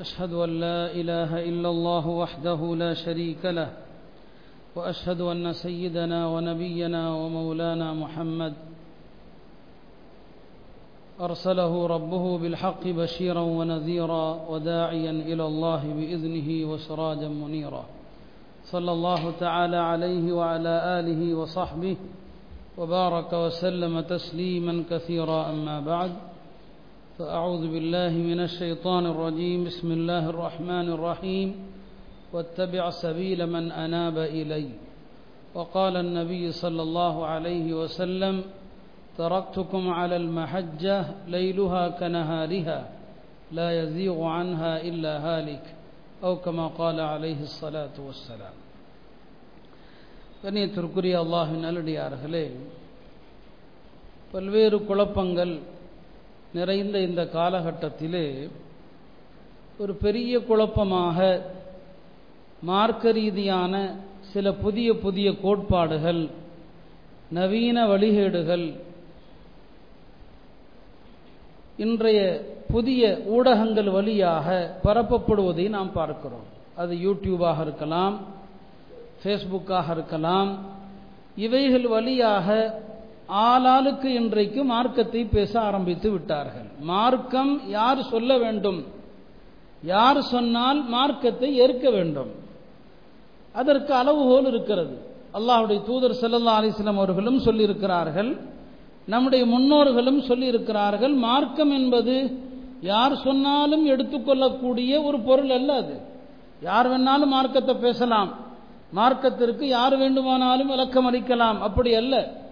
أشهد أن لا إله إلا الله وحده لا شريك له وأشهد أن سيدنا ونبينا ومولانا محمد أرسله ربه بالحق بشيرا ونذيرا وداعيا إلى الله بإذنه وسراجا منيرا. صلى الله تعالى عليه وعلى آله وصحبه وبارك وسلم تسليما كثيرا أما بعد. فأعوذ بالله من الشيطان الرجيم بسم الله الرحمن الرحيم واتبع سبيل من أناب إلي وقال النبي صلى الله عليه وسلم تركتكم على المحجة ليلها كنهارها لا يزيغ عنها إلا هالك أو كما قال عليه الصلاة والسلام கண்ணியத்திற்குரிய அல்லாஹின் நல்லடியார்களே பல்வேறு குழப்பங்கள் நிறைந்த இந்த காலகட்டத்திலே ஒரு பெரிய குழப்பமாக மார்க்க ரீதியான சில புதிய புதிய கோட்பாடுகள் நவீன வழிகேடுகள் இன்றைய புதிய ஊடகங்கள் வழியாக பரப்பப்படுவதை நாம் பார்க்கிறோம். அது யூடியூபாக இருக்கலாம் ஃபேஸ்புக்காக இருக்கலாம் இவைகள் வழியாக ஆளாளுக்கு இன்றைக்கு மார்க்கத்தை பேச ஆரம்பித்து விட்டார்கள். மார்க்கம் யார் சொல்ல வேண்டும்? யார் சொன்னால் மார்க்கத்தை ஏற்க வேண்டும்? அதற்கு அளவுகோல் இருக்கிறது. அல்லாஹுடைய தூதர் செல்லல்லா அலிஸ்லாம் அவர்களும் சொல்லியிருக்கிறார்கள். நம்முடைய முன்னோர்களும் சொல்லியிருக்கிறார்கள் மார்க்கம் என்பது யார் சொன்னாலும் எடுத்துக்கொள்ளக்கூடிய ஒரு பொருள் அல்ல அது. யார் வேணாலும் மார்க்கத்தை பேசலாம். மார்க்கத்திற்கு யார் வேண்டுமானாலும் விளக்கம் அளிக்கலாம் அப்படி அல்ல.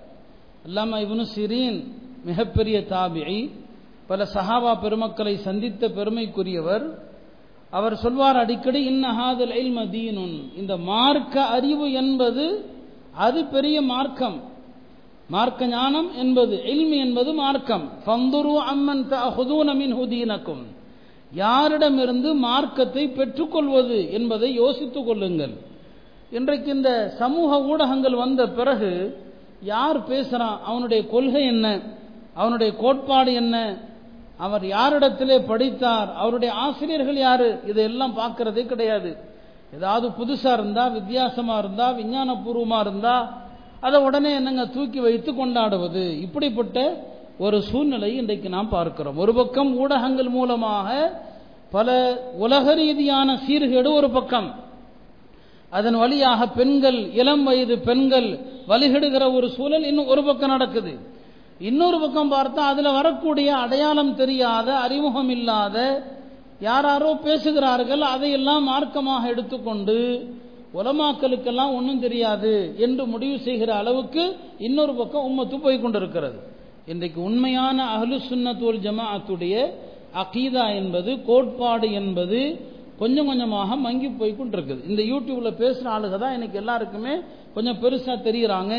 அல்லாம இவனு சிறீன் மிகப்பெரிய தாபியை பல சஹாபா பெருமக்களை சந்தித்த பெருமைக்குரியவர். அவர் சொல்வார் அடிக்கடி இன்னஹாதல் மதீனுன் இந்த மார்க்க அறிவு என்பது அது பெரிய மார்க்கம். மார்க்க ஞானம் என்பது எல்மி என்பது மார்க்கம். ஃபந்துரு அம்மன் தஹுதூனமின் ஹுதீனக்கும் யாரிடமிருந்து மார்க்கத்தை பெற்றுக்கொள்வது என்பதை யோசித்துக் கொள்ளுங்கள். இன்றைக்கு இந்த சமூக ஊடகங்கள் வந்த பிறகு யார் பேசுறான் அவனுடைய கொள்கை என்ன? அவனுடைய கோட்பாடு என்ன? அவர் யாரிடத்திலே படித்தார்? அவருடைய ஆசிரியர்கள் யாரு? இதையெல்லாம் பார்க்கறதே கிடையாது. ஏதாவது புதுசா இருந்தா வித்தியாசமா இருந்தா விஞ்ஞானபூர்வமாக இருந்தா அதை உடனே என்னங்க தூக்கி வைத்து கொண்டாடுவது? இப்படிப்பட்ட ஒரு சூழ்நிலை இன்றைக்கு நாம் பார்க்கிறோம். ஒரு பக்கம் ஊடகங்கள் மூலமாக பல உலக ரீதியான சீர்கேடு ஒரு பக்கம். அதன் வழியாக பெண்கள் இளம் வயது பெண்கள் வழிகிடுகிற ஒரு சூழல் இன்னும் ஒரு பக்கம் நடக்குது. இன்னொரு பக்கம் பார்த்தா அதுல வரக்கூடிய அடையாளம் தெரியாத அறிமுகம் இல்லாத யாராரோ பேசுகிறார்கள் அதையெல்லாம் மார்க்கமாக எடுத்துக்கொண்டு உலமாக்களுக்கெல்லாம் ஒன்றும் தெரியாது என்று முடிவு செய்கிற அளவுக்கு இன்னொரு பக்கம் உம்மத்து போய் கொண்டிருக்கிறது. இன்றைக்கு உண்மையான அஹ்லு ஜமா ஜமாஅத்துடைய அகீதா என்பது கோட்பாடு என்பது கொஞ்சம் கொஞ்சமாக மங்கி போய் கொண்டிருக்குது. இந்த யூடியூப்ல பேசுற ஆளுக தான் எனக்கு எல்லாருக்குமே கொஞ்சம் பெருசா தெரியுறாங்க.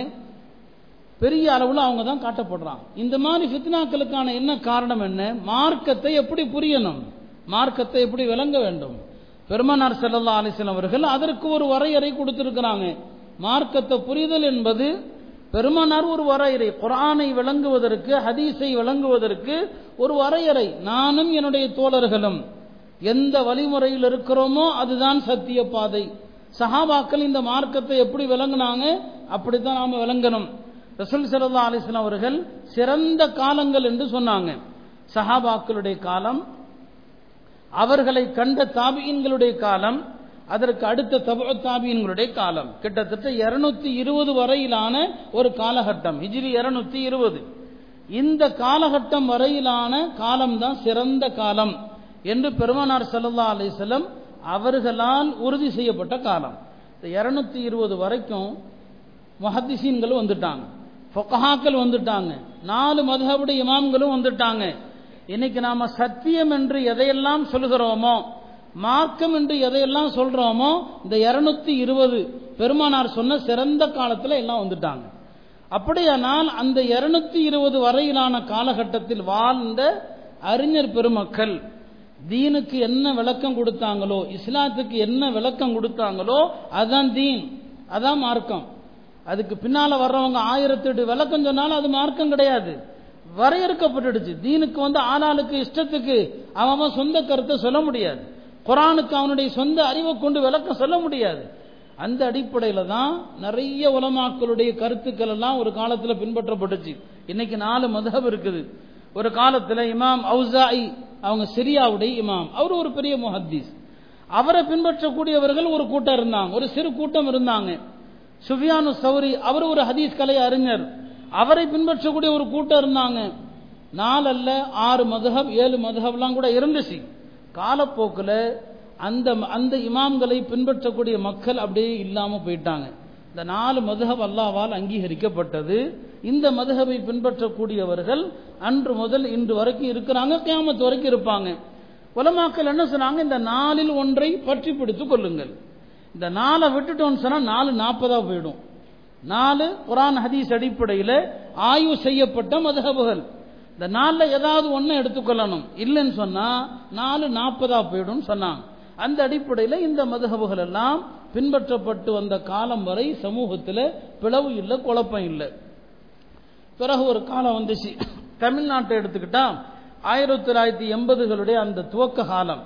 பெரிய அளவில் அவங்க தான் காட்டப்படுறாங்க. இந்த மாதிரி ஃபித்னாக்களுக்கான என்ன காரணம் என்ன? மார்க்கத்தை எப்படி புரியணும்? மார்க்கத்தை எப்படி விளங்க வேண்டும்? பெருமனார் செல்லல்லா அலிஸ்லாம் அவர்கள் அதற்கு ஒரு வரையறை கொடுத்திருக்கிறாங்க. மார்க்கத்தை புரிதல் என்பது பெருமனார் ஒரு வரையறை. குரானை விளங்குவதற்கு ஹதீஸை விளங்குவதற்கு ஒரு வரையறை. நானும் என்னுடைய தோழர்களும் எந்த வழிமுறையில் இருக்கிறோமோ அதுதான் சத்திய பாதை. சஹாபாக்கள் இந்த மார்க்கத்தை எப்படி விளங்கினாங்க? அப்படித்தான் நாம விளங்கணும். ரசூல் சல்லா அலிஸ்லாம் அவர்கள் சிறந்த காலங்கள் என்று சொன்னாங்க. சஹாபாக்களுடைய காலம் அவர்களை கண்ட தாபியன்களுடைய காலம் அதற்கு அடுத்த தப தாபியன்களுடைய காலம். கிட்டத்தட்ட இருநூத்தி இருபது வரையிலான ஒரு காலகட்டம். ஹிஜ்ரி இருநூத்தி இருபது. இந்த காலகட்டம் வரையிலான காலம்தான் சிறந்த காலம். என்று பெருமானார் சல்லா அலிஸ்லம் அவர்களால் உறுதி செய்யப்பட்ட காலம். இந்த இரநூத்தி இருபது வரைக்கும் முஹத்திசீன்களும் வந்துட்டாங்க. ஃபொக்கஹாக்கள் வந்துட்டாங்க. நாலு மதுகபுடைய இமாம்களும் வந்துட்டாங்க. இன்னைக்கு நாம சத்தியம் என்று எதையெல்லாம் சொல்கிறோமோ மார்க்கம் என்று எதையெல்லாம் சொல்றோமோ இந்த இருநூத்தி இருபது பெருமானார் சொன்ன சிறந்த காலத்தில் எல்லாம் வந்துட்டாங்க. அப்படியானால் அந்த இருநூத்தி இருபது வரையிலான காலகட்டத்தில் வாழ்ந்த அறிஞர் பெருமக்கள் தீனுக்கு என்ன விளக்கம் கொடுத்தாங்களோ இஸ்லாத்துக்கு என்ன விளக்கம் கொடுத்தாங்களோ அதான் தீன். அதான் மார்க்கம். அதுக்கு பின்னால வர்றவங்க ஆயிரத்தி எட்டு விளக்கம் சொன்னாலும் அது மார்க்கம் கிடையாது. வரையறுக்கப்பட்டுடுச்சு. தீனுக்கு வந்து ஆளாளுக்கு இஷ்டத்துக்கு அவன் சொந்த கருத்தை சொல்ல முடியாது. குரானுக்கு அவனுடைய சொந்த அறிவை கொண்டு விளக்கம் சொல்ல முடியாது. அந்த அடிப்படையில் தான் நிறைய உலமாக்களுடைய கருத்துக்கள் எல்லாம் ஒரு காலத்தில் பின்பற்றப்பட்டுச்சு. இன்னைக்கு நாலு மதம் இருக்குது. ஒரு காலத்தில் இமாம் அவுசாயி அவங்க சிரியாவுடைய இமாம். அவர் ஒரு பெரிய முஹத்தீஸ். அவரை பின்பற்றக்கூடியவர்கள் ஒரு கூட்டம் இருந்தாங்க. ஒரு சிறு கூட்டம் இருந்தாங்க. சுஃபியானு சௌரி அவர் ஒரு ஹதீஸ் கலை அறிஞர். அவரை பின்பற்றக்கூடிய ஒரு கூட்டம் இருந்தாங்க. நாலு அல்ல ஆறு மதுஹப் ஏழு மதுஹப்லாம் கூட இருந்துச்சு. காலப்போக்கில் அந்த அந்த இமாம்களை பின்பற்றக்கூடிய மக்கள் அப்படியே இல்லாமல் போயிட்டாங்க. இந்த நாலு மதுகப் அல்லாவால் அங்கீகரிக்கப்பட்டது. இந்த மதுகபை பின்பற்றக்கூடியவர்கள் அன்று முதல் இன்று வரைக்கும் இருக்கிறாங்க கியாமத்து வரைக்கும் இருப்பாங்க. உலமாக்கள் என்ன சொன்னாங்க? இந்த நாலில் ஒன்றை பற்றி பிடித்துக் கொள்ளுங்கள். இந்த நாளை விட்டுட்டோம்னு சொன்னால் நாலு நாற்பதா போயிடும். நாலு குரான் ஹதீஸ் அடிப்படையில் ஆய்வு செய்யப்பட்ட மதுகபுகள் இந்த நாளில் ஏதாவது ஒன்று எடுத்துக்கொள்ளணும் இல்லைன்னு சொன்னால் நாலு நாற்பதா போயிடும் சொன்னாங்க. அந்த அடிப்படையில் இந்த மதுகபுகள் எல்லாம் பின்பற்றப்பட்டு வந்த காலம் வரை சமூகத்தில் பிளவு இல்லை குழப்பம் இல்லை. பிறகு ஒரு காலம் வந்துச்சு. தமிழ்நாட்டை எடுத்துக்கிட்டா ஆயிரத்தி தொள்ளாயிரத்தி எண்பதுகளுடைய அந்த துவக்க காலம்.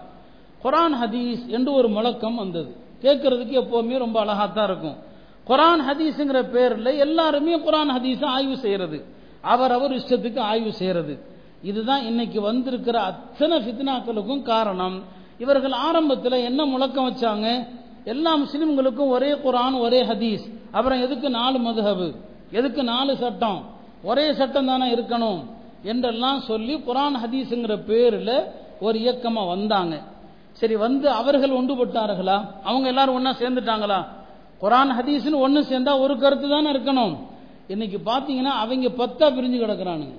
குரான் ஹதீஸ் என்று ஒரு முழக்கம் வந்தது. கேட்கறதுக்கு எப்போவுமே ரொம்ப அழகாத்தான் இருக்கும். குரான் ஹதீஸுங்கிற பேரில் எல்லாருமே குரான் ஹதீஸை ஆய்வு செய்யறது. அவர் அவர் இஷ்டத்துக்கு ஆய்வு செய்யறது. இதுதான் இன்னைக்கு வந்திருக்கிற அத்தனை ஃபித்னாக்களுக்கும் காரணம். இவர்கள் ஆரம்பத்தில் என்ன முழக்கம் வச்சாங்க? எல்லா முஸ்லீம்களுக்கும் ஒரே குரான் ஒரே ஹதீஸ். அப்புறம் எதுக்கு நாலு மதுஹபு? எதுக்கு நாலு சட்டம்? ஒரே சட்டம் தானே இருக்கணும் என்றெல்லாம் சொல்லி குரான் ஹதீஸுங்கிற பேரில் ஒரு இயக்கமாக வந்தாங்க. சரி வந்து அவர்கள் ஒன்றுபட்டார்களா அவங்க எல்லாரும் ஒன்றா சேர்ந்துட்டாங்களா? குரான் ஹதீஸ்னு ஒன்று சேர்ந்தா ஒரு கருத்து தானே இருக்கணும். இன்னைக்கு பார்த்தீங்கன்னா அவங்க பத்தா பிரிஞ்சு கிடக்குறானுங்க.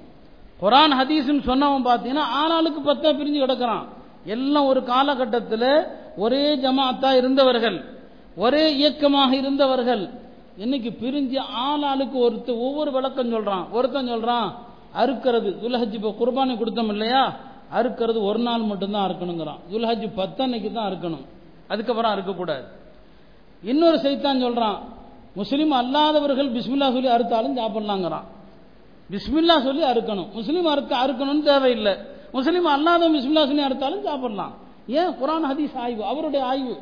குரான் ஹதீஸ்னு சொன்னவன் பார்த்தீங்கன்னா ஆளாளுக்கு பத்தா பிரிஞ்சு கிடக்குறான். எல்லாம் ஒரு காலகட்டத்தில் ஒரே ஜமாத்தா இருந்தவர்கள் ஒரே இயக்கமாக இருந்தவர்கள். இன்னைக்கு பிரிஞ்சு ஆள் ஆளுக்கு ஒருத்தர் ஒவ்வொரு விளக்கம் சொல்றான். ஒருத்தன் சொல்றான் அறுக்கிறது துல்ஹஜ் இப்போ குர்பானி கொடுத்தோம் இல்லையா? அறுக்கிறது ஒரு நாள் மட்டும்தான் அறுக்கணுங்கிறான். துல்ஹஜ் பத்தன்னைக்கு தான் அறுக்கணும். அதுக்கப்புறம் அறுக்கக்கூடாது. இன்னொரு சைத்தான் சொல்றான் முஸ்லீம் அல்லாதவர்கள் பிஸ்மில்லா சொல்லி அறுத்தாலும் சாப்பிடலாங்கிறான். பிஸ்மில்லா சொல்லி அறுக்கணும். முஸ்லீம் அறுக்க அறுக்கணும்னு தேவையில்லை. முஸ்லீம் அல்லாதவன் பிஸ்மில்லா சொல்லி அறுத்தாலும் சாப்பிடலாம். ஏன்? குரான் ஹதீஸ் ஆய்வு. அவருடைய ஆய்வு.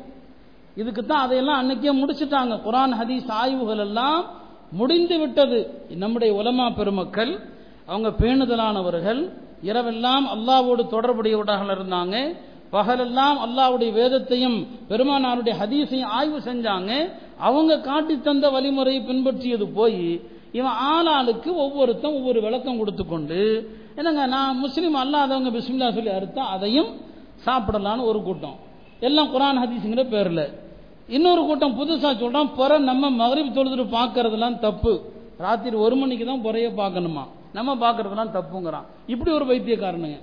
இதுக்கு தான் அதையெல்லாம் அன்னைக்கே முடிச்சுட்டாங்க. குரான் ஹதீஸ் ஆய்வுகள் எல்லாம் முடிந்து விட்டது. நம்முடைய உலமா பெருமக்கள் அவங்க பேணுதலானவர்கள் இரவெல்லாம் அல்லாவோடு தொடர்புடையவர்களாக இருந்தாங்க. பகலெல்லாம் அல்லாவுடைய வேதத்தையும் பெருமானாருடைய ஹதீஸையும் ஆய்வு செஞ்சாங்க. அவங்க காட்டி தந்த வழிமுறையை பின்பற்றியது போய் இவன் ஆளாளுக்கு ஒவ்வொருத்தன் ஒவ்வொரு விளக்கம் கொடுத்து கொண்டு என்னங்க நான் முஸ்லீம் அல்லாதவங்க பிஸ்மில்லா சொல்லி அறுத்தா அதையும் சாப்பிடலான்னு ஒரு கூட்டம். எல்லாம் குரான் ஹதீஸுங்கிற பேரில். இன்னொரு கூட்டம் புதுசாக சொல்கிறான் புற நம்ம மகரிப் தொழுதுட்டு பார்க்கறதுலாம் தப்பு. ராத்திரி ஒரு மணிக்கு தான் புறைய பார்க்கணுமா? நம்ம பார்க்கறதுலாம் தப்புங்கிறான். இப்படி ஒரு பைத்தியக்காரனுங்க.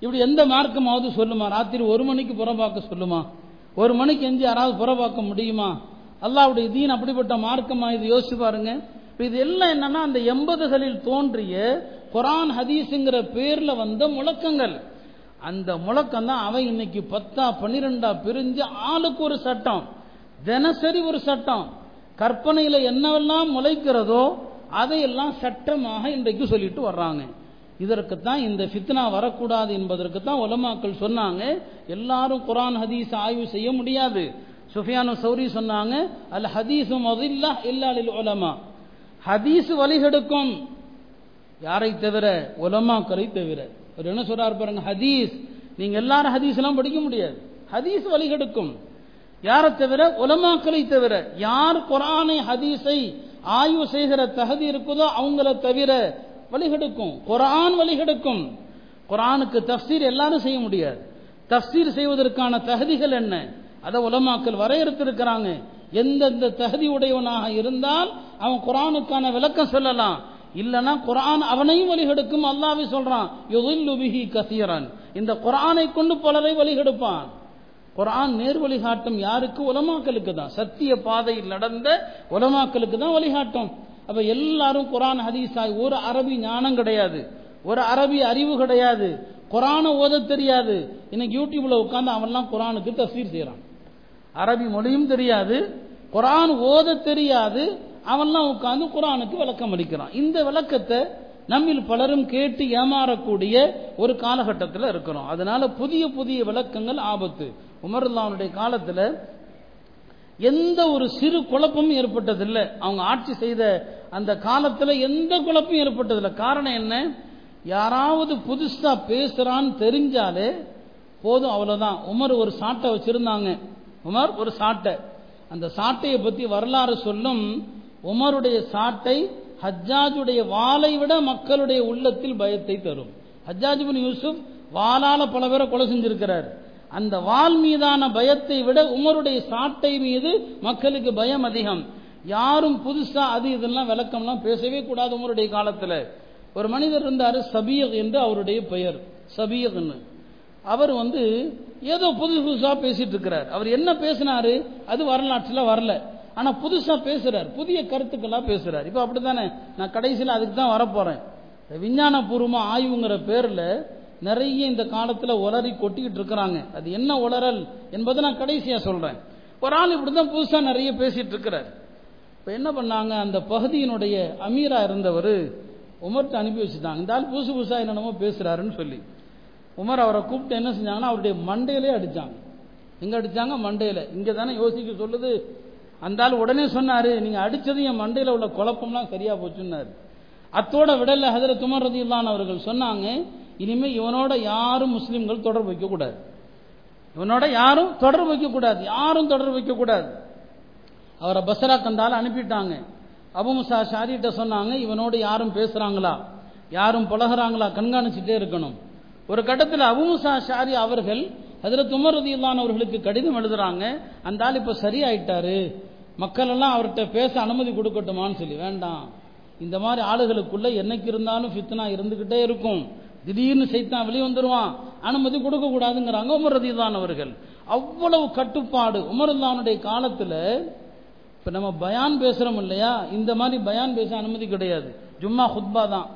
இப்படி எந்த மார்க்கமாவது சொல்லுமா? ராத்திரி ஒரு மணிக்கு புற பார்க்க சொல்லுமா? ஒரு மணிக்கு எஞ்சி யாராவது புற பார்க்க முடியுமா? அல்லாவுடைய தீன் அப்படிப்பட்ட மார்க்கமாக இது யோசிச்சு பாருங்க. இது எல்லாம் என்னன்னா அந்த எண்பதுகளில் தோன்றிய குரான் ஹதீஸுங்கிற பேர்ல வந்த முழக்கங்கள். அந்த முழக்கம் தான் அவன் இன்னைக்கு பத்தா பன்னிரெண்டா பிரிஞ்சு ஆளுக்கு ஒரு சட்டம். தினசரி ஒரு சட்டம். கற்பனையில என்னவெல்லாம் முளைக்கிறதோ அதையெல்லாம் சட்டமாக இன்றைக்கு சொல்லிட்டு வர்றாங்க. இதற்குத்தான் இந்த ஃபித்னா வரக்கூடாது என்பதற்கு தான் உலமாக்கள் சொன்னாங்க. எல்லாரும் குரான் ஹதீஸ் ஆய்வு செய்ய முடியாது. சுஃபியானு சௌரி சொன்னாங்க அல் ஹதீஸ் மதில்லா இல்லாலில் உலமா. ஹதீஸ் வழிகெடுக்கும். யாரை தவிர உலமாக்களை தவிர. அவர் என்ன சொல்றாரு பாருங்க ஹதீஸ். நீங்க எல்லாரும் ஹதீஸ் எல்லாம் படிக்க முடியாது. ஹதீஸ் வழிகெடுக்கும். யாரை தவிர? உலமாக்களை தவிர. யார் குரானை ஹதீஸை ஆய்வு செய்கிற தகுதி இருக்குதோ அவங்கள தவிர வழிகெடுக்கும். குரான் வழிகெடுக்கும். குரானுக்கு தஃசீர் எல்லாரும் செய்ய முடியாது. தஃசீர் செய்வதற்கான தகுதிகள் என்ன? அதை உலமாக்கள் வரையறுத்திருக்கிறாங்க. எந்தெந்த தகுதி உடையவனாக இருந்தால் அவன் குரானுக்கான விளக்கம் சொல்லலாம். இல்லனா குரான் அவனையும் வழிகெடுக்கும். அல்லாவே சொல்றான் யுகில்லுபிஹி கசீரன். இந்த குரானை கொண்டு பலரை வழிகெடுப்பான். குரான் நேர் வழிகாட்டும் யாருக்கு? உலமாக்களுக்கு தான். சத்திய பாதையில் நடந்த உலமாக்களுக்கு தான் வழிகாட்டும். அப்ப எல்லாரும் குரான் ஹதீஸாய் ஒரு அரபி ஞானம் கிடையாது. ஒரு அரபி அறிவு கிடையாது. குரானை ஓத தெரியாது. இன்னைக்கு யூடியூப்ல உட்காந்து அவன்லாம் குரானுக்கு தஃசீர் செய்யறான் அரபி மொழியும் தெரியாது. குரான் ஓத தெரியாது. அவன்லாம் உட்காந்து குரானுக்கு விளக்கம் அளிக்கிறான். இந்த விளக்கத்தை நம்மில் பலரும் கேட்டு ஏமாறக்கூடிய ஒரு காலகட்டத்தில் இருக்கிறோம். அதனால புதிய புதிய விளக்கங்கள் ஆபத்து. உமர்லாவுடைய காலத்தில் எந்த ஒரு சிறு குழப்பமும் ஏற்பட்டதில்லை. அவங்க ஆட்சி செய்த அந்த காலத்தில் எந்த குழப்பமும் ஏற்பட்டதில்லை. காரணம் என்ன? யாராவது புதுசா பேசுறான்னு தெரிஞ்சாலே போதும் அவ்வளவுதான். உமர் ஒரு சாட்டை வச்சிருந்தாங்க. உமர் ஒரு சாட்டை. அந்த சாட்டையை பத்தி வரலாறு சொல்லும் உமருடைய சாட்டை ஹஜ்ஜாஜுடைய வாளை விட மக்களுடைய உள்ளத்தில் பயத்தை தரும். ஹஜ்ஜாஜ் யூசுப் வாளால பல பேரை கொலை செஞ்சிருக்கிறார். அந்த வால் மீதான பயத்தை விட உமருடைய சாட்டை மீது மக்களுக்கு பயம் அதிகம். யாரும் புதுசா அது இதெல்லாம் விளக்கம்லாம் பேசவே கூடாது உமருடைய காலத்துல. ஒரு மனிதர் இருந்தார் சபியக் என்று அவருடைய பெயர். சபியக்னு அவர் வந்து ஏதோ புதுசு புதுசா பேசிட்டு இருக்கிறார். அவர் என்ன பேசினாரு? அது வரலாற்றில் வரல. ஆனா புதுசா பேசுறார். புதிய கருத்துக்களா பேசுறார். இப்ப அப்படித்தானே? நான் கடைசியில் அதுக்கு தான் வரப்போறேன். விஞ்ஞானபூர்வமாக ஆய்வுங்கிற பேர்ல நிறைய இந்த காலத்துல உளறி கொட்டிக்கிட்டு இருக்கிறாங்க. அது என்ன உளறல் என்பதை நான் கடைசியா சொல்றேன். ஒரு ஆள் இப்படிதான் புதுசா நிறைய பேசிட்டு இருக்கிறார். இப்ப என்ன பண்ணாங்க? அந்த பகுதியினுடைய அமீரா இருந்தவர் உமர்கிட்ட அனுப்பி வச்சுட்டாங்க. இந்த ஆள் புதுசு புதுசா என்னென்னமோ பேசுறாருன்னு சொல்லி. உமர் அவரை கூப்பிட்டு என்ன செஞ்சாங்கன்னா அவருடைய மண்டையிலே அடிச்சாங்க. எங்க அடிச்சாங்க? மண்டையில. இங்க தானே யோசிக்க சொல்லுது. அந்த ஆள் உடனே சொன்னாரு நீங்க அடிச்சது என் மண்டையில உள்ள குழப்பம்லாம் சரியா போச்சுன்னாரு. அத்தோட விடல ஹதரத் உமர் ரதியுல்லான் அவர்கள் சொன்னாங்க இனிமே இவனோட யாரும் முஸ்லிம்கள் தொடர்பு வைக்க கூடாது இவனோட யாரும் தொடர்பு வைக்க கூடாது யாரும் தொடர்பு வைக்க கூடாது அவரை பசரா கந்தால அனுப்பிட்டாங்க. அபுமுசா ஷாரிட்ட சொன்னாங்க இவனோட யாரும் பேசுறாங்களா? யாரும் பழகிறாங்களா? கண்காணிச்சுட்டே இருக்கணும். ஒரு கட்டத்தில் அபுமுசா ஷாரி அவர்கள் அதில் உமர் ரதியுல்லான் அவர்களுக்கு கடிதம் எழுதுறாங்க அந்த ஆள் இப்ப சரியாயிட்டாரு. மக்கள் எல்லாம் அவர்கிட்ட பேச அனுமதி கொடுக்கட்டுமான்னு சொல்லி வேண்டாம். இந்த மாதிரி ஆளுகளுக்குள்ள என்னைக்கு இருந்தாலும் ஃபித்னா இருந்துகிட்டே இருக்கும். திடீர்னு சைத்தான் வெளியே வந்துருவான். அனுமதி கொடுக்க கூடாதுங்கிறாங்க உமர் ரதிதான் அவர்கள் அவ்வளவு கட்டுப்பாடு உமர்தானுடைய காலத்துல இப்ப நம்ம பயான் பேசுறோம் இல்லையா? இந்த மாதிரி பயான் பேச அனுமதி கிடையாது. ஜும்மா ஹுத்பா தான்.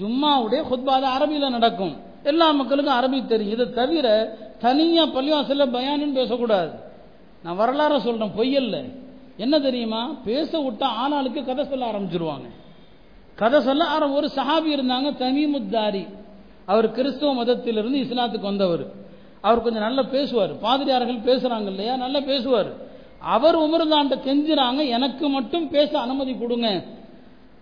ஜும்மாவுடைய ஹுத்பா தான் அரபியில நடக்கும். எல்லா மக்களுக்கும் அரபி தெரியும். இதை தவிர தனியா பள்ளிவாசல்ல பயானுன்னு பேசக்கூடாது. நான் வரலாற சொல்றேன் பொய்யல்ல என்ன தெரியுமா? பேச விட்டா ஆளாளுக்கு கதை சொல்ல ஆரம்பிச்சிருவாங்க. கதை சொல்ல ஆரம் ஒரு சஹாபி இருந்தாங்க தமீமுத்தாரி. அவர் கிறிஸ்துவ மதத்திலிருந்து இஸ்லாத்துக்கு வந்தவர். அவர் கொஞ்சம் நல்லா பேசுவார். பாதிரியார்கள் பேசுறாங்க இல்லையா? நல்லா பேசுவார். அவர் உமர்தாண்ட கெஞ்சுறாங்க எனக்கு மட்டும் பேச அனுமதி கொடுங்க.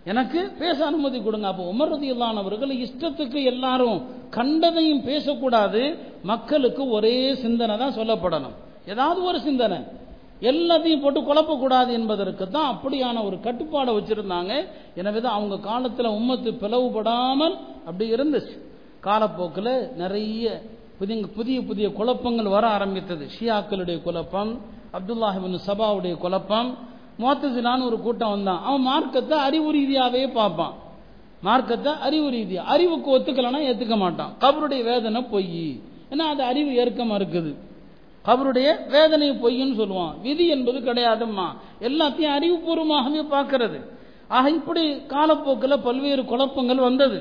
எனக்கு பேச அனுமதி கொடுங்க. அப்போ உமர் ரதியுல்லானவர்கள் இஷ்டத்துக்கு எல்லாரும் கண்டதையும் பேசக்கூடாது. மக்களுக்கு ஒரே சிந்தனை தான் சொல்லப்படணும். ஏதாவது ஒரு சிந்தனை. எல்லாத்தையும் போட்டு குழப்பக்கூடாது என்பதற்கு தான் அப்படியான ஒரு கட்டுப்பாடை வச்சிருந்தாங்க. எனவே தான் அவங்க காலத்தில் உம்மத்து பிளவுபடாமல் அப்படி இருந்துச்சு. காலப்போக்கில் நிறைய புதிய புதிய புதிய குழப்பங்கள் வர ஆரம்பித்தது. ஷியாக்களுடைய குழப்பம் அப்துல்லாஹிபின் சபாவுடைய குழப்பம் மோத்தசிலான்னு ஒரு கூட்டம் வந்தான். அவன் மார்க்கத்தை அறிவு ரீதியாகவே பார்ப்பான். மார்க்கத்தை அறிவு ரீதியா அறிவுக்கு ஒத்துக்கலன்னா ஏத்துக்க மாட்டான். கபருடைய வேதனை பொய். ஏன்னா அது அறிவு ஏற்கமா இருக்குது. கபருடைய வேதனை பொய்ன்னு சொல்லுவான். விதி என்பது கிடையாதும்மா. எல்லாத்தையும் அறிவுபூர்வமாகவே பார்க்கிறது. ஆக இப்படி காலப்போக்கில் பல்வேறு குழப்பங்கள் வந்தது.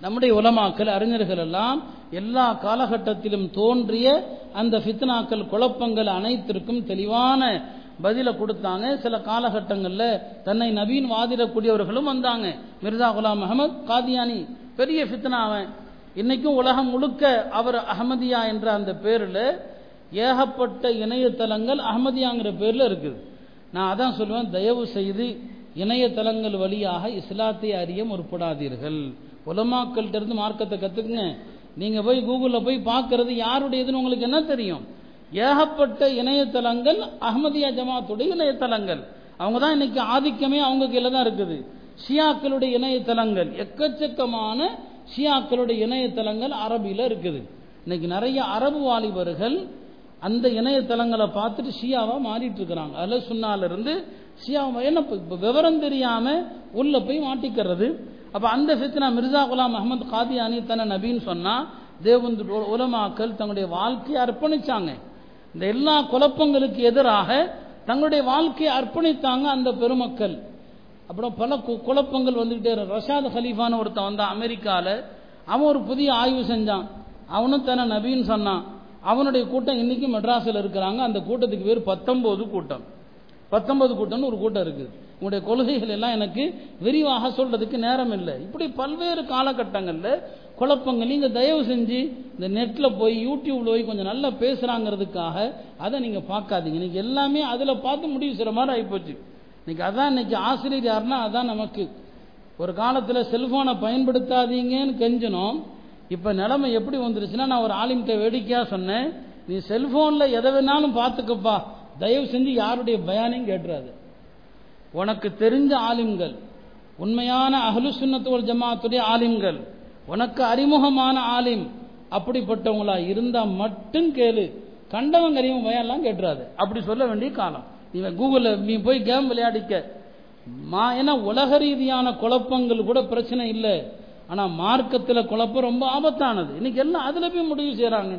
நம்முடைய உலமாக்கள் அறிஞர்கள் எல்லாம் எல்லா காலகட்டத்திலும் தோன்றிய அந்த ஃபித்னாக்கள் குழப்பங்கள் அனைத்திற்கும் தெளிவான பதிலை கொடுத்தாங்க. சில காலகட்டங்களில் தன்னை நவீன் வாதிடக்கூடியவர்களும் வந்தாங்க. மிர்சா குலாம் அகமது காதியானி பெரிய ஃபித்னாவன். இன்னைக்கும் உலகம் முழுக்க அவர் அகமதியா என்ற அந்த பேரில் ஏகப்பட்ட இணையதளங்கள் அகமதியாங்கிற பேரில் இருக்குது. நான் அதான் சொல்லுவேன் தயவு செய்து இணையதளங்கள் வழியாக இஸ்லாத்தை அறிய முற்படாதீர்கள். உலமாக்கள்கிட்ட இருந்து மார்க்கத்தை கற்றுக்குங்க நீங்கள் போய் கூகுளில் போய் பார்க்கறது யாருடையதுன்னு உங்களுக்கு என்ன தெரியும்? ஏகப்பட்ட இணையதளங்கள் அஹமதியா ஜமாத்துடைய இணையதளங்கள். அவங்க தான் இன்னைக்கு ஆதிக்கமே அவங்க கீழே தான் இருக்குது. ஷியாக்களுடைய இணையதளங்கள் எக்கச்சக்கமான ஷியாக்களுடைய இணையதளங்கள் அரபியில் இருக்குது. இன்னைக்கு நிறைய அரபு வாலிபர்கள் அந்த இணையதளங்களை பார்த்துட்டு ஷியாவா மாறிட்டு இருக்கிறாங்க அதில் சுன்னால இருந்து ஷியாவா என்ன இப்போ விவரம் தெரியாம உள்ள போய் மாட்டிக்கிறது? அப்ப அந்த ஃபித்னா மிர்சா குலாம் அஹமது காதியானி தன்னை நபின்னு சொன்னா தேவந்து உலமாக்கள் தங்களுடைய வாழ்க்கையை அர்ப்பணிச்சாங்க. இந்த எல்லா குழப்பங்களுக்கு எதிராக தங்களுடைய வாழ்க்கையை அர்ப்பணித்தாங்க அந்த பெருமக்கள். அப்புறம் பல குழப்பங்கள் வந்துகிட்டே ரஷாத் ஹலீஃபான்னு ஒருத்தன் வந்தான் அமெரிக்காவில் அவன் ஒரு புதிய ஆய்வு செஞ்சான். அவனும் தன்னை நபின்னு சொன்னான். அவனுடைய கூட்டம் இன்னைக்கு மெட்ராஸில் இருக்கிறாங்க. அந்த கூட்டத்துக்கு பேர் பத்தொன்பது கூட்டம். பத்தொன்பது கூட்டம்னு ஒரு கூட்டம் இருக்குது. உங்களுடைய கொள்கைகள் எல்லாம் எனக்கு விரிவாக சொல்றதுக்கு நேரம் இல்லை. இப்படி பல்வேறு காலகட்டங்களில் குழப்பங்கள். நீங்கள் தயவு செஞ்சு இந்த நெட்டில் போய் யூடியூப்ல போய் கொஞ்சம் நல்லா பேசுகிறாங்கிறதுக்காக அதை நீங்கள் பார்க்காதீங்க. இன்னைக்கு எல்லாமே அதில் பார்த்து முடிவு செய்கிற மாதிரி ஆகிப்போச்சு இன்னைக்கு அதான் இன்னைக்கு ஆசிரியர் யாருன்னா அதான் நமக்கு. ஒரு காலத்தில் செல்போனை பயன்படுத்தாதீங்கன்னு கெஞ்சணும். இப்ப நிலைமை எப்படி வந்துருச்சுன்னா நான் ஒரு ஆலிம்கிட்ட வேடிக்கையா சொன்னேன். நீ செல்போன்ல எதை வேணாலும் பார்த்துக்கப்பா. தயவு செஞ்சு யாருடைய பயானையும் கேட்டுறாது. உனக்கு தெரிஞ்ச ஆலிம்கள் உண்மையான அகலு சுண்ணத்துவல் ஜமாத்துடைய ஆலிம்கள் உனக்கு அறிமுகமான ஆலிம் அப்படிப்பட்டவங்களா இருந்தா மட்டும் கேளு. கண்டவங்க அறிவும் பயம்லாம் கேட்டுறாது. அப்படி சொல்ல வேண்டிய காலம். இவன் கூகுள்ல நீ போய் கேம் விளையாடிக்க. மா ஏன்னா உலக ரீதியான குழப்பங்கள் கூட பிரச்சனை இல்லை. ஆனால் மார்க்கத்தில் குழப்பம் ரொம்ப ஆபத்தானது. இன்னைக்கு எல்லாம் அதில் போய் முடிவு செய்கிறாங்க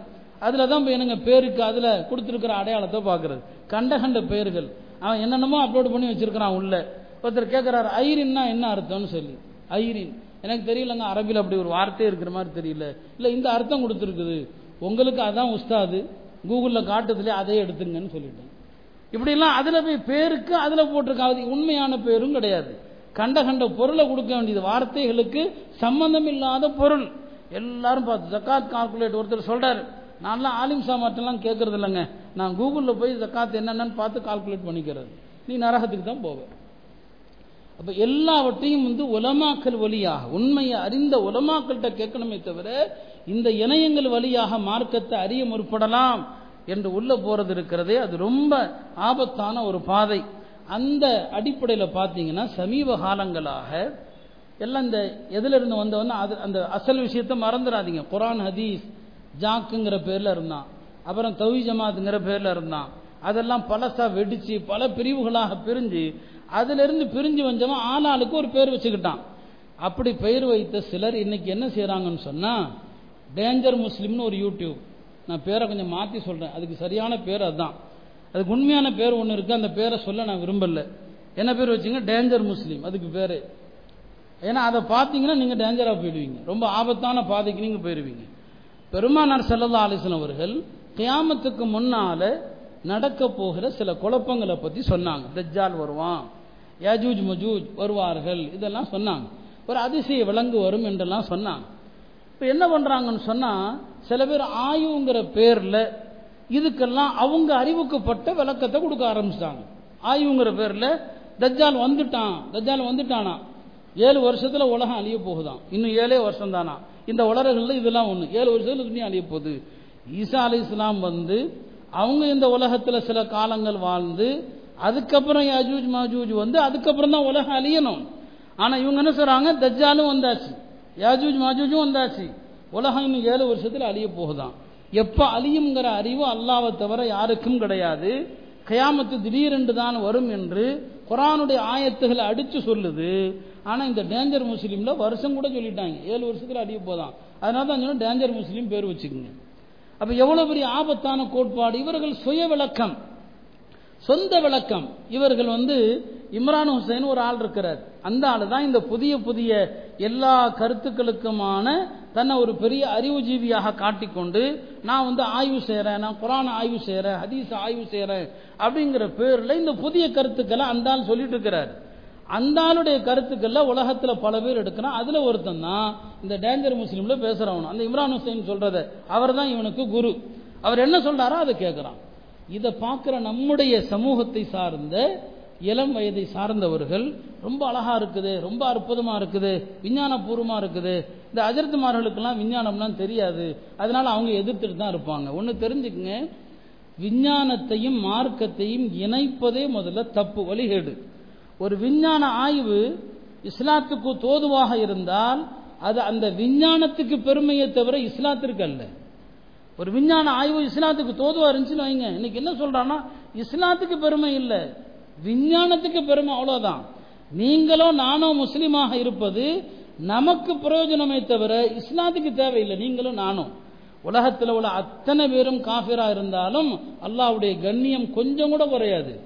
அதில் தான் போய் என்னங்க பேருக்கு அதில் கொடுத்துருக்கிற அடையாளத்தை பார்க்குறது. கண்ட கண்ட பெயர்கள் அவன் என்னென்னமோ அப்லோட் பண்ணி வச்சிருக்கிறான் உள்ள. ஒருத்தர் கேட்குறாரு ஐரின்னா என்ன அர்த்தம்னு சொல்லி. ஐரின். எனக்கு தெரியலங்க அரபியில் அப்படி ஒரு வார்த்தை இருக்கிற மாதிரி தெரியல. இல்லை இந்த அர்த்தம் கொடுத்துருக்குது. உங்களுக்கு அதான் உஸ்தாது. கூகுளில் காட்டுதுலேயே அதே எடுத்துங்கன்னு சொல்லிட்டேன். இப்படிலாம் அதில் போய் பேருக்கு அதில் போட்டிருக்காது உண்மையான பேரும் கிடையாது. கண்ட கண்ட பொருளை கொடுக்க வேண்டியது வார்த்தைகளுக்கு சம்பந்தம் இல்லாத பொருள். எல்லாரும் பார்த்து ஜக்காத் கால்குலேட் ஒருத்தர் சொல்றாரு. நான்லாம் ஆலிம் சாமாட்டெல்லாம் கேட்கறது இல்லைங்க. நான் கூகுளில் போய் ஜக்காத் என்னென்னு பார்த்து கால்குலேட் பண்ணிக்கிறது. நீ நரகத்துக்கு தான் போவ. அப்ப எல்லாவற்றையும் வந்து உலமாக்கல் வழியாக உண்மையை அறிந்த உலமாக்கள்கிட்ட கேட்கணுமே தவிர இந்த இணையங்கள் வழியாக மார்க்கத்தை அறிய முற்படலாம் என்று உள்ள போறது இருக்கிறதே அது ரொம்ப ஆபத்தான ஒரு பாதை. அந்த அடிப்படையில் பார்த்தீங்கன்னா சமீப காலங்களாக எல்லாம் இந்த எதுல இருந்து வந்தவன்னா அது அந்த அசல் விஷயத்தை மறந்துடாதீங்க குரான் ஹதீஸ் ஜாக்குங்கிற பேர்ல இருந்தான். அப்புறம் தவி ஜமாத்துங்கிற பேர்ல இருந்தான். அதெல்லாம் பழசாக வெடிச்சு பல பிரிவுகளாக பிரிஞ்சு அதுல இருந்து பிரிஞ்சு வந்தவன் ஆளாளுக்கு ஒரு பேர் வச்சுக்கிட்டான். அப்படி பெயர் வைத்த சிலர் இன்னைக்கு என்ன செய்யறாங்கன்னு சொன்னா டேஞ்சர் முஸ்லீம்னு ஒரு யூடியூப். நான் பேரை கொஞ்சம் மாத்தி சொல்றேன். அதுக்கு சரியான பேர் அதுதான் அதுக்கு உண்மையான பேர் ஒன்று இருக்கு அந்த பேரை சொல்ல நான் விரும்பல. என்ன பேர் வச்சுங்க? டேஞ்சர் முஸ்லீம் அதுக்கு பேர். ஏன்னா அதை பார்த்தீங்கன்னா நீங்கள் டேஞ்சராக போயிடுவீங்க. ரொம்ப ஆபத்தான பாதைக்கு நீங்கள் போயிடுவீங்க பெருமானார் செல்லல்லா அலிஸ்லாம் அவர்கள் கியாமத்துக்கு முன்னால் நடக்க போகிற சில குழப்பங்களை பற்றி சொன்னாங்க. தஜ்ஜால் வருவான் யாஜூஜ் மஜூஜ் வருவார்கள் இதெல்லாம் சொன்னாங்க. ஒரு அதிசய விலங்கு வரும் என்றெல்லாம் சொன்னாங்க. இப்போ என்ன பண்ணுறாங்கன்னு சொன்னால் சில பேர் ஆயுங்கிற பேரில் இதுக்கெல்லாம் அவங்க அறிவுக்குப்பட்ட விளக்கத்தை கொடுக்க ஆரம்பிச்சிட்டாங்க. ஆய்வுங்கிற பேரில் தஜ்ஜால் வந்துட்டான் தஜ்ஜால் வந்துட்டானா? ஏழு வருஷத்தில் உலகம் அழிய போகுதான். இன்னும் ஏழே வருஷம் தானா இந்த உலகங்களில் இதெல்லாம் ஒன்று ஏழு வருஷத்துல துணியும் அழிய போகுது. ஈசா அலி இஸ்லாம் வந்து அவங்க இந்த உலகத்தில் சில காலங்கள் வாழ்ந்து அதுக்கப்புறம் யாஜூஜ் மாஜூஜ் வந்து அதுக்கப்புறம் தான் உலகம் அழியணும். ஆனால் இவங்க என்ன சொல்கிறாங்க தஜ்ஜாலும் வந்தாச்சு. யாஜூஜ் மாஜூஜும் வந்தாச்சு. உலகம் இன்னும் ஏழு வருஷத்தில் அழிய போகுதான். எப்போ அழியுங்கிற அறிவு அல்லாவை தவிர யாருக்கும் கிடையாது. கயாமத்து திடீரென்று தான் வரும் என்று குரானுடைய ஆயத்துகளை அடித்து சொல்லுது. ஆனால் இந்த டேஞ்சர் முஸ்லீமில் வருஷம் கூட சொல்லிட்டாங்க. ஏழு வருஷத்தில் அடிய போதான். அதனால தான் சொன்னால் டேஞ்சர் முஸ்லீம் பேர் வச்சுக்கோங்க. அப்போ எவ்வளோ பெரிய ஆபத்தான கோட்பாடு. இவர்கள் சுய விளக்கம். சொந்த விளக்கம். இவர்கள் வந்து இம்ரான் ஹுசைன் ஒரு ஆள் இருக்கிறார். அந்த ஆள் தான் இந்த புதிய புதிய எல்லா கருத்துக்களுக்குமான தன்னை ஒரு பெரிய அறிவுஜீவியாக காட்டிக்கொண்டு நான் வந்து ஆய்வு செய்கிறேன் நான் குரான் ஆய்வு செய்கிறேன் ஹதீஸ் ஆய்வு செய்கிறேன் அப்படிங்கிற பேரில் இந்த புதிய கருத்துக்களை அந்த ஆள் சொல்லிட்டு இருக்கிறார் அந்த ஆளுடைய கருத்துக்கள்ல உலகத்துல பல பேர் எடுக்கிறான் அதுல ஒருத்தன் தான் இந்த டேஞ்சர் முஸ்லீம்ல பேசுகிறவனும் அந்த இம்ரான் ஹுசைன் சொல்றத அவர் தான் இவனுக்கு குரு. அவர் என்ன சொல்றாரோ அதை கேட்கிறான் இதை பார்க்கிற நம்முடைய சமூகத்தை சார்ந்த இளம் வயதை சார்ந்தவர்கள் ரொம்ப அழகா இருக்குது ரொம்ப அற்புதமா இருக்குது விஞ்ஞானபூர்வமா இருக்குது. இந்த அஜர்த்துமார்களுக்கெல்லாம் விஞ்ஞானம்லாம் தெரியாது. அதனால அவங்க எதிர்த்துட்டு தான் இருப்பாங்க. ஒன்று தெரிஞ்சுக்குங்க விஞ்ஞானத்தையும் மார்க்கத்தையும் இணைப்பதே முதல்ல தப்பு வழிகேடு. ஒரு விஞ்ஞான ஆய்வு இஸ்லாத்துக்கு தோதுவாக இருந்தால் அது அந்த விஞ்ஞானத்துக்கு பெருமையை தவிர இஸ்லாத்திற்கு அல்ல. ஒரு விஞ்ஞான ஆய்வு இஸ்லாத்துக்கு தோதுவா இருந்துச்சுன்னு வைங்க. இன்னைக்கு என்ன சொல்றான்னா இஸ்லாத்துக்கு பெருமை இல்லை. விஞ்ஞானத்துக்கு பெருமை அவ்வளவுதான். நீங்களும் நானும் முஸ்லீமாக இருப்பது நமக்கு பிரயோஜனமே தவிர இஸ்லாத்துக்கு தேவையில்லை. நீங்களும் நானும் உலகத்தில் உள்ள அத்தனை பேரும் காஃபிரா இருந்தாலும் அல்லாவுடைய கண்ணியம் கொஞ்சம் கூட குறையாது.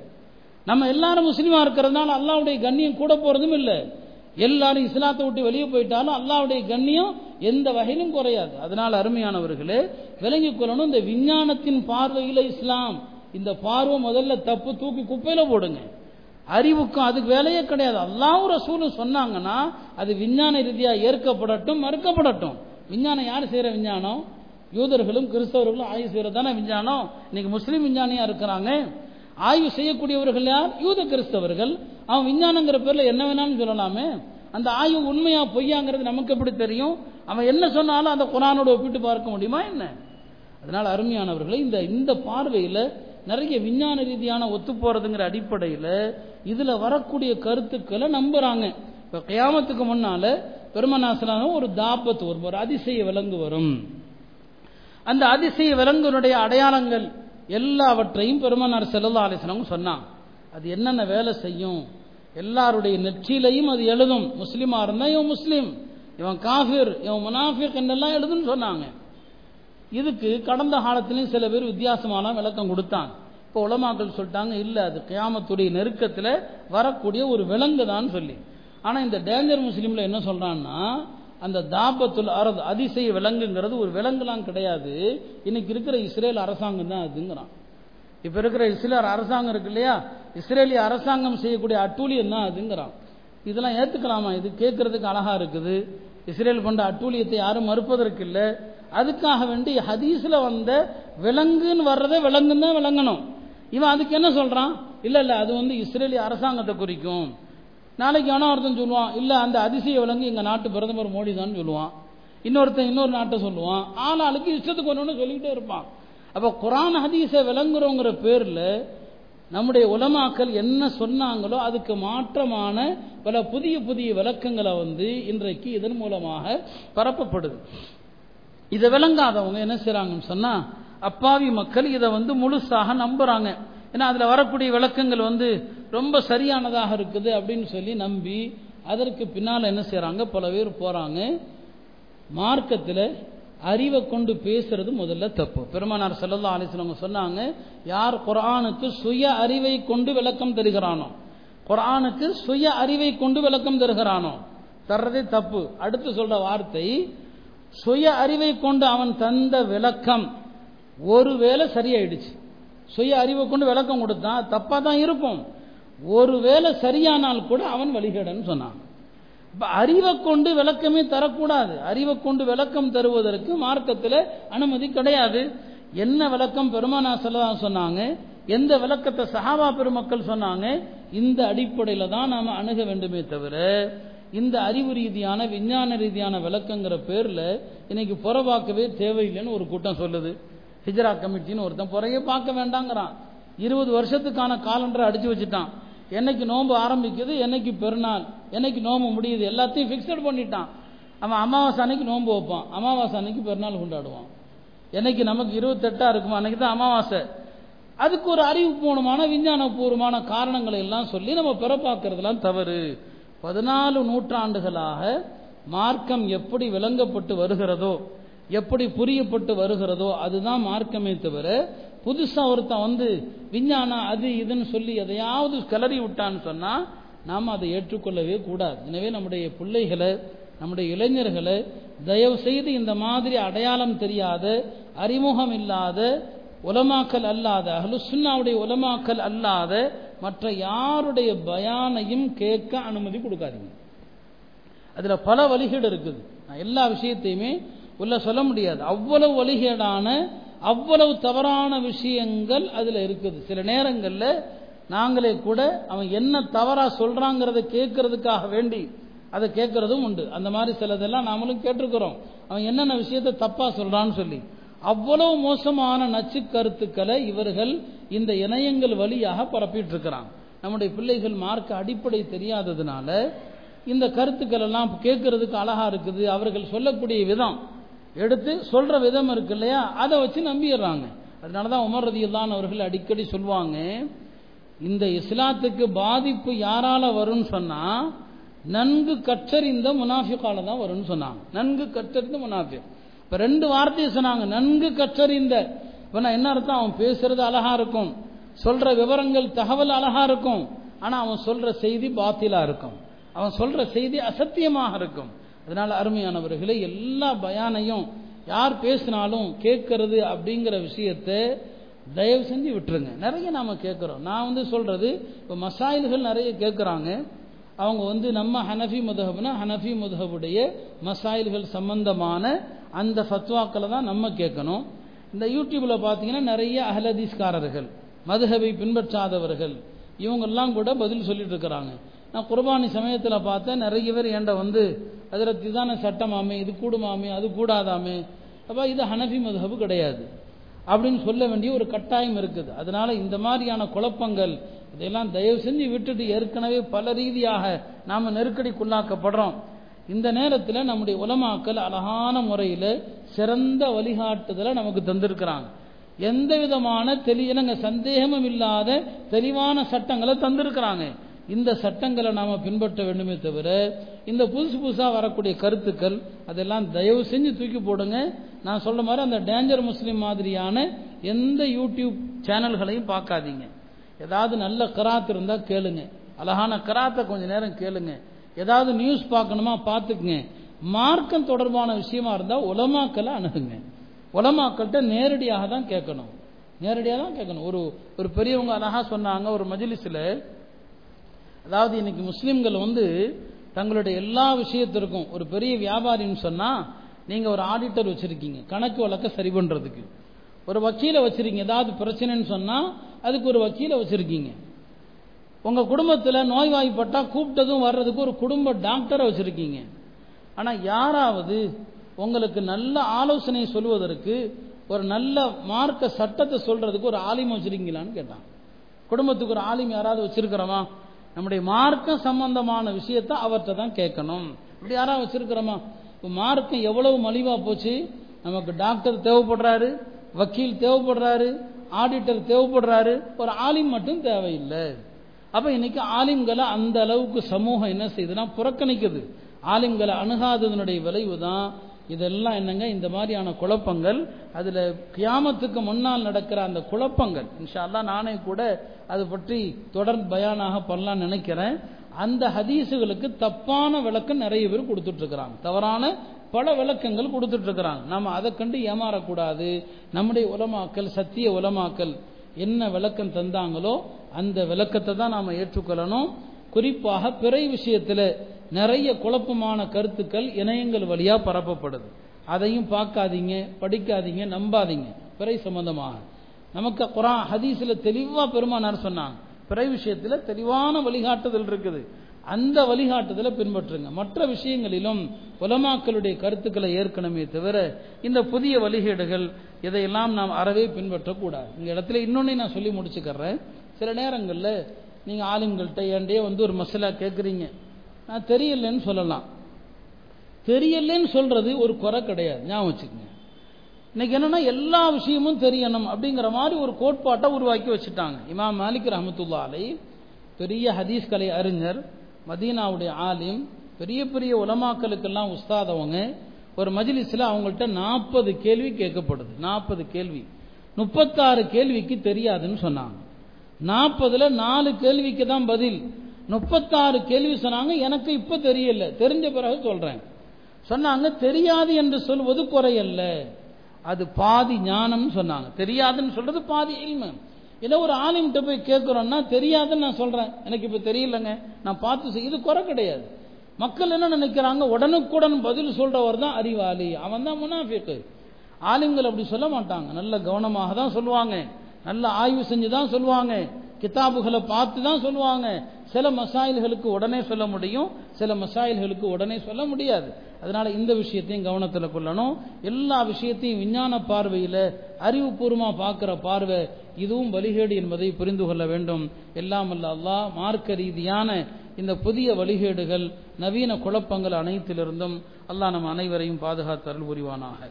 நம்ம எல்லாரும் முஸ்லீமா இருக்கிறதுனால அல்லாவுடைய கண்ணியம் கூட போறதும் இல்லை. எல்லாரும் இஸ்லாத்தை விட்டு வெளியே போயிட்டாலும் அல்லாவுடைய கண்ணியம் எந்த வகையிலும் குறையாது. அதனால் அருமையானவர்களே விளங்கிக் கொள்ளணும் இந்த விஞ்ஞானத்தின் பார்வையில் இஸ்லாம். இந்த பார்வை முதல்ல தப்பு தூக்கி குப்பையில போடுங்க. அறிவுக்கும் அதுக்கு வேலையே கிடையாது. அல்லாவும் ரசூலும் சொன்னாங்கன்னா அது விஞ்ஞான ரீதியாக ஏற்கப்படட்டும் மறுக்கப்படட்டும். விஞ்ஞானம் யார் செய்கிற விஞ்ஞானம்? யூதர்களும் கிறிஸ்தவர்களும் ஆய்வு செய்யறதான விஞ்ஞானம்? இன்னைக்கு முஸ்லீம் விஞ்ஞானியாக இருக்கிறாங்க. ஆய்வு செய்யக்கூடியவர்கள் யார்? யூத கிறிஸ்தவர்கள். அவன் விஞ்ஞானங்கிற பேரில் என்ன வேணாலும் சொல்லலாமே. அந்த ஆய்வு உண்மையா பொய்யாங்கிறது நமக்கு எப்படி தெரியும்? அவன் என்ன சொன்னாலும் அந்த குரானோட ஒப்பிட்டு பார்க்க முடியுமா என்ன? அதனால் அருமையானவர்களை இந்த இந்த பார்வையில் நிறைய விஞ்ஞான ரீதியான ஒத்து போறதுங்கிற அடிப்படையில் இதுல வரக்கூடிய கருத்துக்களை நம்புறாங்க. இப்ப கியாமத்துக்கு முன்னால பெருமநாசனான ஒரு தாபத்து வரும் ஒரு அதிசய விலங்கு வரும். அந்த அதிசய விலங்குனுடைய அடையாளங்கள் எல்லாவற்றையும் பெருமனார் செல்லல்லா அலிஸ்லாம் சொன்னான் அது என்னென்ன வேலை செய்யும்? எல்லாருடைய நெற்றிலையும் அது எழுதும். முஸ்லீமா இருந்தா இவன் முஸ்லீம் இவன் காஃபிர் இவன் முனாஃபிக் என்னெல்லாம் எழுதுன்னு சொன்னாங்க. இதுக்கு கடந்த காலத்திலையும் சில பேர் வித்தியாசமான விளக்கம் கொடுத்தாங்க. இப்போ உலமாக்கள் சொல்லிட்டாங்க இல்லை அது கியாமத்துடைய நெருக்கத்தில் வரக்கூடிய ஒரு விலங்கு தான் சொல்லி. ஆனால் இந்த டேஞ்சர் முஸ்லீமில் என்ன சொல்றான்னா அந்த தாபத்துல் அரது அதிசய விலங்குங்கிறது ஒரு விலங்குலாம் கிடையாது. இன்னைக்கு இருக்கிற இஸ்ரேல் அரசாங்கம் தான் அதுங்கிறான். இப்ப இருக்கிற இஸ்ரேல் அரசாங்கம் இருக்கு இல்லையா? இஸ்ரேலிய அரசாங்கம் செய்யக்கூடிய அட்டூழியம் தான் அதுங்கிறான். இதெல்லாம் ஏத்துக்கலாமா? இது கேட்கறதுக்கு அழகா இருக்குது. இஸ்ரேல் கொண்ட அட்டூழியத்தை யாரும் மறுப்பதற்கு இல்லை. அதுக்காக வேண்டி ஹதீஸ்ல வந்த விலங்குன்னு வர்றதே விலங்குன்னு தான் விளங்கணும். இவன் அதுக்கு என்ன சொல்றான்? இல்ல இல்ல அது வந்து இஸ்ரேலிய அரசாங்கத்தை குறிக்கும். நாளைக்கு எவனோ ஒருத்தன் சொல்லுவான் இல்ல அந்த அதிசய விலங்கு எங்க நாட்டு பிரதமர் மோடி தான் சொல்லுவான். இன்னொருத்தன் இன்னொரு நாட்டை சொல்லுவான். ஆளாளுக்கு இஷ்டத்துக்கு ஒன்று சொல்லிக்கிட்டே இருப்பான். அப்ப குரான் ஹதீஸ விளங்குறோங்கிற பேர்ல நம்முடைய உலமாக்கள் என்ன சொன்னாங்களோ அதுக்கு மாற்றமான பல புதிய புதிய விளக்கங்களை வந்து இன்றைக்கு இதன் மூலமாக பரப்பப்படுது. இதை விளங்காதவங்க என்ன செய்கிறாங்கன்னு சொன்னா அப்பாவி மக்கள் இதை வந்து முழுசாக நம்புறாங்க. ஏன்னா அதுல வரக்கூடிய விளக்கங்கள் வந்து ரொம்ப சரியானதாக இருக்குது அப்படின்னு சொல்லி நம்பி அதற்கு பின்னால் என்ன செய்கிறாங்க பல பேர் போறாங்க. மார்க்கத்தில் அறிவை கொண்டு பேசுறது முதல்ல தப்பு. பெருமானார் செல்லல்லா ஆலோசனவங்க சொன்னாங்க யார் குரானுக்கு சுய அறிவை கொண்டு விளக்கம் தருகிறானோ குரானுக்கு சுய அறிவை கொண்டு விளக்கம் தருகிறானோ தர்றதே தப்பு. அடுத்து சொல்ற வார்த்தை சுய அறிவை கொண்டு அவன் தந்த விளக்கம் ஒருவேளை சரியாயிடுச்சு. சுய அறிவை கொண்டு விளக்கம் கொடுத்தான் தப்பா தான் இருக்கும். ஒருவேளை சரியானால் கூட அவன் வழிகேடன்னு சொன்னான். இப்ப அறிவை கொண்டு விளக்கமே தரக்கூடாது. அறிவை கொண்டு விளக்கம் தருவதற்கு மார்க்கத்தில் அனுமதி கிடையாது. என்ன விளக்கம் பெருமானா செல்லதான் சொன்னாங்க? எந்த விளக்கத்தை சஹாபா பெருமக்கள் சொன்னாங்க? இந்த அடிப்படையில் தான் நாம அணுக வேண்டுமே தவிர இந்த அறிவு ரீதியான விஞ்ஞான ரீதியான விளக்கங்கிற பேர்ல இன்னைக்கு புறவாக்கவே தேவையில்லைன்னு ஒரு கூட்டம் சொல்லுது. ஹிஜ்ரா கமிட்டின்னு ஒருத்தன் புறையே பார்க்க வேண்டாங்கிறான். இருபது வருஷத்துக்கான காலண்டரை அடிச்சு வச்சுட்டான். என்னைக்கு நோன்பு ஆரம்பிக்குது என்னைக்கு பெருநாள் என்னைக்கு நோம்பு முடியுது எல்லாத்தையும் ஃபிக்ஸட் பண்ணிட்டான். அவன் அமாவாசை அன்னைக்கு நோன்பு வைப்பான். அமாவாசை அன்னைக்கு பெருநாள் கொண்டாடுவான். என்னைக்கு நமக்கு இருபத்தெட்டா இருக்குமா அன்னைக்கு தான் அமாவாசை. அதுக்கு ஒரு அறிவுபூர்வமான விஞ்ஞானபூர்வமான காரணங்களை எல்லாம் சொல்லி நம்ம பிறப்பாக்குறதுலாம் தவறு. பதினாலு நூற்றாண்டுகளாக மார்க்கம் எப்படி விளங்கப்பட்டு வருகிறதோ எப்படி புரியப்பட்டு வருகிறதோ அதுதான் மார்க்கமே தவிர புதுசா ஒருத்தன் வந்து விஞ்ஞானம் அது இதுன்னு சொல்லி எதையாவது கிளறி விட்டான்னு சொன்னா நாம் அதை ஏற்றுக்கொள்ளவே கூடாது. எனவே நம்முடைய பிள்ளைகளை நம்முடைய இளைஞர்களை தயவு செய்து இந்த மாதிரி அடையாளம் தெரியாத அறிமுகம் இல்லாத உலமாக்கல் அல்லாத அஹ்லுசுன்னாவுடைய உலமாக்கல் அல்லாத மற்ற யாருடைய பயானையும் கேட்க அனுமதி கொடுக்காதீங்க. அதுல பல வழிகேடு இருக்குது. நான் எல்லா விஷயத்தையுமே உள்ள சொல்ல முடியாது. அவ்வளவு வழிகேடான அவ்வளவு தவறான விஷயங்கள் அதுல இருக்குது. சில நேரங்கள்ல நாங்களே கூட அவன் என்ன தவறா சொல்றாங்கிறத கேட்கறதுக்காக வேண்டி அதை கேட்கறதும் உண்டு. அந்த மாதிரி சிலதெல்லாம் நாமளும் கேட்டிருக்கிறோம். அவன் என்னென்ன விஷயத்தை தப்பா சொல்றான்னு சொல்லி. அவ்வளவு மோசமான நச்சு கருத்துக்களை இவர்கள் இந்த இணையங்கள் வழியாக பரப்பிட்டு இருக்கிறான் நம்முடைய பிள்ளைகள் மார்க்க அடிப்படை தெரியாததுனால இந்த கருத்துக்கள் எல்லாம் கேட்கறதுக்கு அழகா இருக்குது. அவர்கள் சொல்லக்கூடிய விதம் எடுத்து சொல்ற விதம் இருக்கு இல்லையா? அதை வச்சு நம்பிடுறாங்க. அதனாலதான் உமர் ரதியுல்லான் அவர்கள் அடிக்கடி சொல்லுவாங்க இந்த இஸ்லாத்துக்கு பாதிப்பு யாரால வரும்னு சொன்னா நன்கு கற்றறிந்த முனாஃபிக்கால தான் வரும்னு சொன்னாங்க. நன்கு கற்றறிந்த முனாஃபிக். இப்ப ரெண்டு வார்த்தையை சொன்னாங்க. நன்கு கற்றறிந்த இப்ப என்ன அர்த்தம்? அவன் பேசுறது அழகா இருக்கும். சொல்ற விவரங்கள் தகவல் அழகா இருக்கும். ஆனா அவன் சொல்ற செய்தி பாத்திலா இருக்கும். அவன் சொல்ற செய்தி அசத்தியமாக இருக்கும். அதனால அருமையானவர்களே எல்லா பயானையும் யார் பேசினாலும் கேட்கறது அப்படிங்கிற விஷயத்தை தயவு செஞ்சு விட்டுருங்க. நிறைய நாம கேட்குறோம். நான் வந்து சொல்றது இப்போ மசாயில்கள் நிறைய கேட்குறாங்க. அவங்க வந்து நம்ம ஹனஃபி முதஹப்னா ஹனஃபி முதஹபுடைய மசாயில்கள் சம்பந்தமான அந்த ஃபத்வாக்களை தான் நம்ம கேட்கணும். இந்த யூடியூப்ல பார்த்தீங்கன்னா நிறைய அஹலதீஸ்காரர்கள் மதுஹபை பின்பற்றாதவர்கள் இவங்கெல்லாம் கூட பதில் சொல்லிட்டு இருக்கிறாங்க. நான் குர்பானி சமயத்தில் பார்த்தேன் நிறைய பேர் ஏண்ட வந்து அதில் இதான சட்டமாமே இது கூடுமாமே அது கூடாதாமே. அப்போ இது ஹனஃபி மதுஹபு கிடையாது. அப்படின்னு சொல்ல வேண்டிய ஒரு கட்டாயம் இருக்குது. அதனால இந்த மாதிரியான குழப்பங்கள் இதையெல்லாம் தயவு செஞ்சு விட்டுட்டு ஏற்கனவே பல ரீதியாக நாம நெருக்கடிக்குள்ளாக்கப்படுறோம். இந்த நேரத்தில் நம்முடைய உலமாக்கள் அழகான முறையில் சிறந்த வழிகாட்டுதலை நமக்கு தந்திருக்கிறாங்க. எந்த விதமான தெளியனங்க சந்தேகமும் இல்லாத தெளிவான சட்டங்களை தந்திருக்கிறாங்க. இந்த சட்டங்களை நாம் பின்பற்ற வேண்டுமே தவிர இந்த புதுசு புதுசாக வரக்கூடிய கருத்துக்கள் அதெல்லாம் தயவு செஞ்சு தூக்கி போடுங்க. நான் சொல்ற மாதிரி அந்த டேஞ்சர் முஸ்லீம் மாதிரியான எந்த யூடியூப் சேனல்களையும் பார்க்காதீங்க. ஏதாவது நல்ல கராத் இருந்தால் கேளுங்க. அழகான கராத்தை கொஞ்ச நேரம் கேளுங்க. ஏதாவது நியூஸ் பார்க்கணுமா பார்த்துக்குங்க. மார்க்கம் தொடர்பான விஷயமா இருந்தால் உலமாக்களை அணுகுங்க. உலமாக்கள்கிட்ட நேரடியாக தான் கேட்கணும். நேரடியாக தான் கேட்கணும். ஒரு ஒரு பெரியவங்க அழகாக சொன்னாங்க ஒரு மஜிலிஸில். அதாவது இன்னைக்கு முஸ்லீம்கள் வந்து தங்களுடைய எல்லா விஷயத்திற்கும் ஒரு பெரிய வியாபாரின்னு சொன்னால் நீங்கள் ஒரு ஆடிட்டர் வச்சுருக்கீங்க. கணக்கு வழக்கை சரி பண்ணுறதுக்கு ஒரு வக்கீலை வச்சுருக்கீங்க. ஏதாவது பிரச்சனைன்னு சொன்னால் அதுக்கு ஒரு வக்கீலை வச்சுருக்கீங்க. உங்க குடும்பத்தில் நோய்வாய்ப்பட்டா கூப்பிட்டதும் வர்றதுக்கு ஒரு குடும்ப டாக்டரை வச்சிருக்கீங்க. ஆனா யாராவது உங்களுக்கு நல்ல ஆலோசனை சொல்வதற்கு ஒரு நல்ல மார்க்க சட்டத்தை சொல்றதுக்கு ஒரு ஆலிம் வச்சிருக்கீங்களான்னு கேட்டான். குடும்பத்துக்கு ஒரு ஆலிம் யாராவது வச்சிருக்கிறோமா? நம்முடைய மார்க்க சம்பந்தமான விஷயத்த அவர்கிட்ட தான் கேட்கணும். இப்படி யாராவது வச்சிருக்கிறோமா? இப்போ மார்க்கம் எவ்வளவு மலிவா போச்சு? நமக்கு டாக்டர் தேவைப்படுறாரு வக்கீல் தேவைப்படுறாரு ஆடிட்டர் தேவைப்படுறாரு ஒரு ஆலிம் மட்டும் தேவையில்லை. அப்ப இன்னைக்கு ஆலிம்களை அந்த அளவுக்கு சமூகம் என்ன செய்யுதுன்னா புறக்கணிக்குது. ஆலிம்களை அணுகாததனுடைய விளைவு தான் இதெல்லாம் என்னங்க? இந்த மாதிரியான குழப்பங்கள். அதுல கியாமத்துக்கு முன்னால் நடக்கிற அந்த குழப்பங்கள். இன்ஷால்லா நானே கூட அது பற்றி தொடர் பயானாக பண்ணலாம்னு நினைக்கிறேன். அந்த ஹதீஸுகளுக்கு தப்பான விளக்கம் நிறைய பேர் கொடுத்துட்டு இருக்கிறாங்க தவறான பல விளக்கங்கள் கொடுத்துட்டு இருக்கிறாங்க நம்ம அதை கண்டு ஏமாறக்கூடாது. நம்முடைய உலமாக்கல் சத்திய உலமாக்கல் என்ன விளக்கம் தந்தாங்களோ அந்த விளக்கத்தை தான் நாம் ஏற்றுக்கொள்ளணும். குறிப்பாக பிறை விஷயத்தில் நிறைய குழப்பமான கருத்துக்கள் இணையங்கள் வழியாக பரப்பப்படுது. அதையும் பார்க்காதீங்க படிக்காதீங்க நம்பாதீங்க. பிறை சம்பந்தமாக. நமக்கு குரான் ஹதீஸ்ல தெளிவாக பெருமானார் சொன்னாங்க. பிறை விஷயத்தில் தெளிவான வழிகாட்டுதல் இருக்குது. அந்த வழிகாட்டுதலை பின்பற்றுங்க. மற்ற விஷயங்களிலும் உலமாக்களுடைய கருத்துக்களை ஏற்கனவே தவிர இந்த புதிய வழிகேடுகள் இதையெல்லாம் நாம் அறவே பின்பற்றக்கூடாது. இந்த இடத்துல இன்னொன்னே நான் சொல்லி முடிச்சுக்கிறேன். சில நேரங்களில் நீங்க ஆளுங்கள்கிட்ட ஏண்டே வந்து ஒரு மசாலா கேட்குறீங்க நான் தெரியலன்னு சொல்லலாம். தெரியலன்னு சொல்றது ஒரு குறை கிடையாது. ஞாபகம் வச்சுக்கோங்க. இன்னைக்கு என்னன்னா எல்லா விஷயமும் தெரியணும் அப்படிங்கிற மாதிரி ஒரு கோட்பாட்டை உருவாக்கி வச்சுட்டாங்க. இமாம் மாலிக் ரஹமத்துல்லா அலை பெரிய ஹதீஸ் கலை அறிஞர் மதீனாவுடைய ஆலிம் பெரிய பெரிய உலமாக்களுக்கெல்லாம் உஸ்தாதவங்க. ஒரு மஜிலிஸில் அவங்கள்ட்ட நாற்பது கேள்வி கேட்கப்படுது. நாற்பது கேள்வி. முப்பத்தாறு கேள்விக்கு தெரியாதுன்னு சொன்னாங்க. நாற்பதுல நாலு கேள்விக்கு தான் பதில். முப்பத்தாறு கேள்வி சொன்னாங்க. எனக்கு இப்ப தெரியல. தெரிஞ்ச பிறகு சொல்றேன். சொன்னாங்க தெரியாது என்று சொல்வது குறையல்ல அது பாதி ஞானம்னு சொன்னாங்க. தெரியாதுன்னு சொல்றது பாதி இல்மு. ஏதோ ஒரு ஆலிம்கிட்ட போய் கேட்குறோன்னா தெரியாதுன்னு நான் சொல்கிறேன் எனக்கு இப்போ தெரியலங்க. நான் பார்த்து இது குறை கிடையாது. மக்கள் என்ன நினைக்கிறாங்க? உடனுக்குடன் பதில் சொல்கிறவர் தான் அறிவாளி. அவன் தான் முனாஃபிக்கு. ஆலிம்கள் அப்படி சொல்ல மாட்டாங்க. நல்ல கவனமாக தான் சொல்லுவாங்க. நல்ல ஆய்வு செஞ்சு தான் சொல்லுவாங்க. கிதாபுகளை பார்த்து தான் சொல்லுவாங்க. சில மசாயில்களுக்கு உடனே சொல்ல முடியும். சில மசாயில்களுக்கு உடனே சொல்ல முடியாது. அதனால இந்த விஷயத்தையும் கவனத்தில் கொள்ளணும். எல்லா விஷயத்தையும் விஞ்ஞான பார்வையில் அறிவுபூர்வமாக பார்க்குற பார்வை இதுவும் வழிகேடு என்பதை புரிந்து கொள்ள வேண்டும். எல்லாம் அல்ல அல்லாஹ் மார்க்க ரீதியான இந்த புதிய வழிகேடுகள் நவீன குழப்பங்கள் அனைத்திலிருந்தும் அல்லாஹ் நம் அனைவரையும் பாதுகாத்தருள் புரிவானாக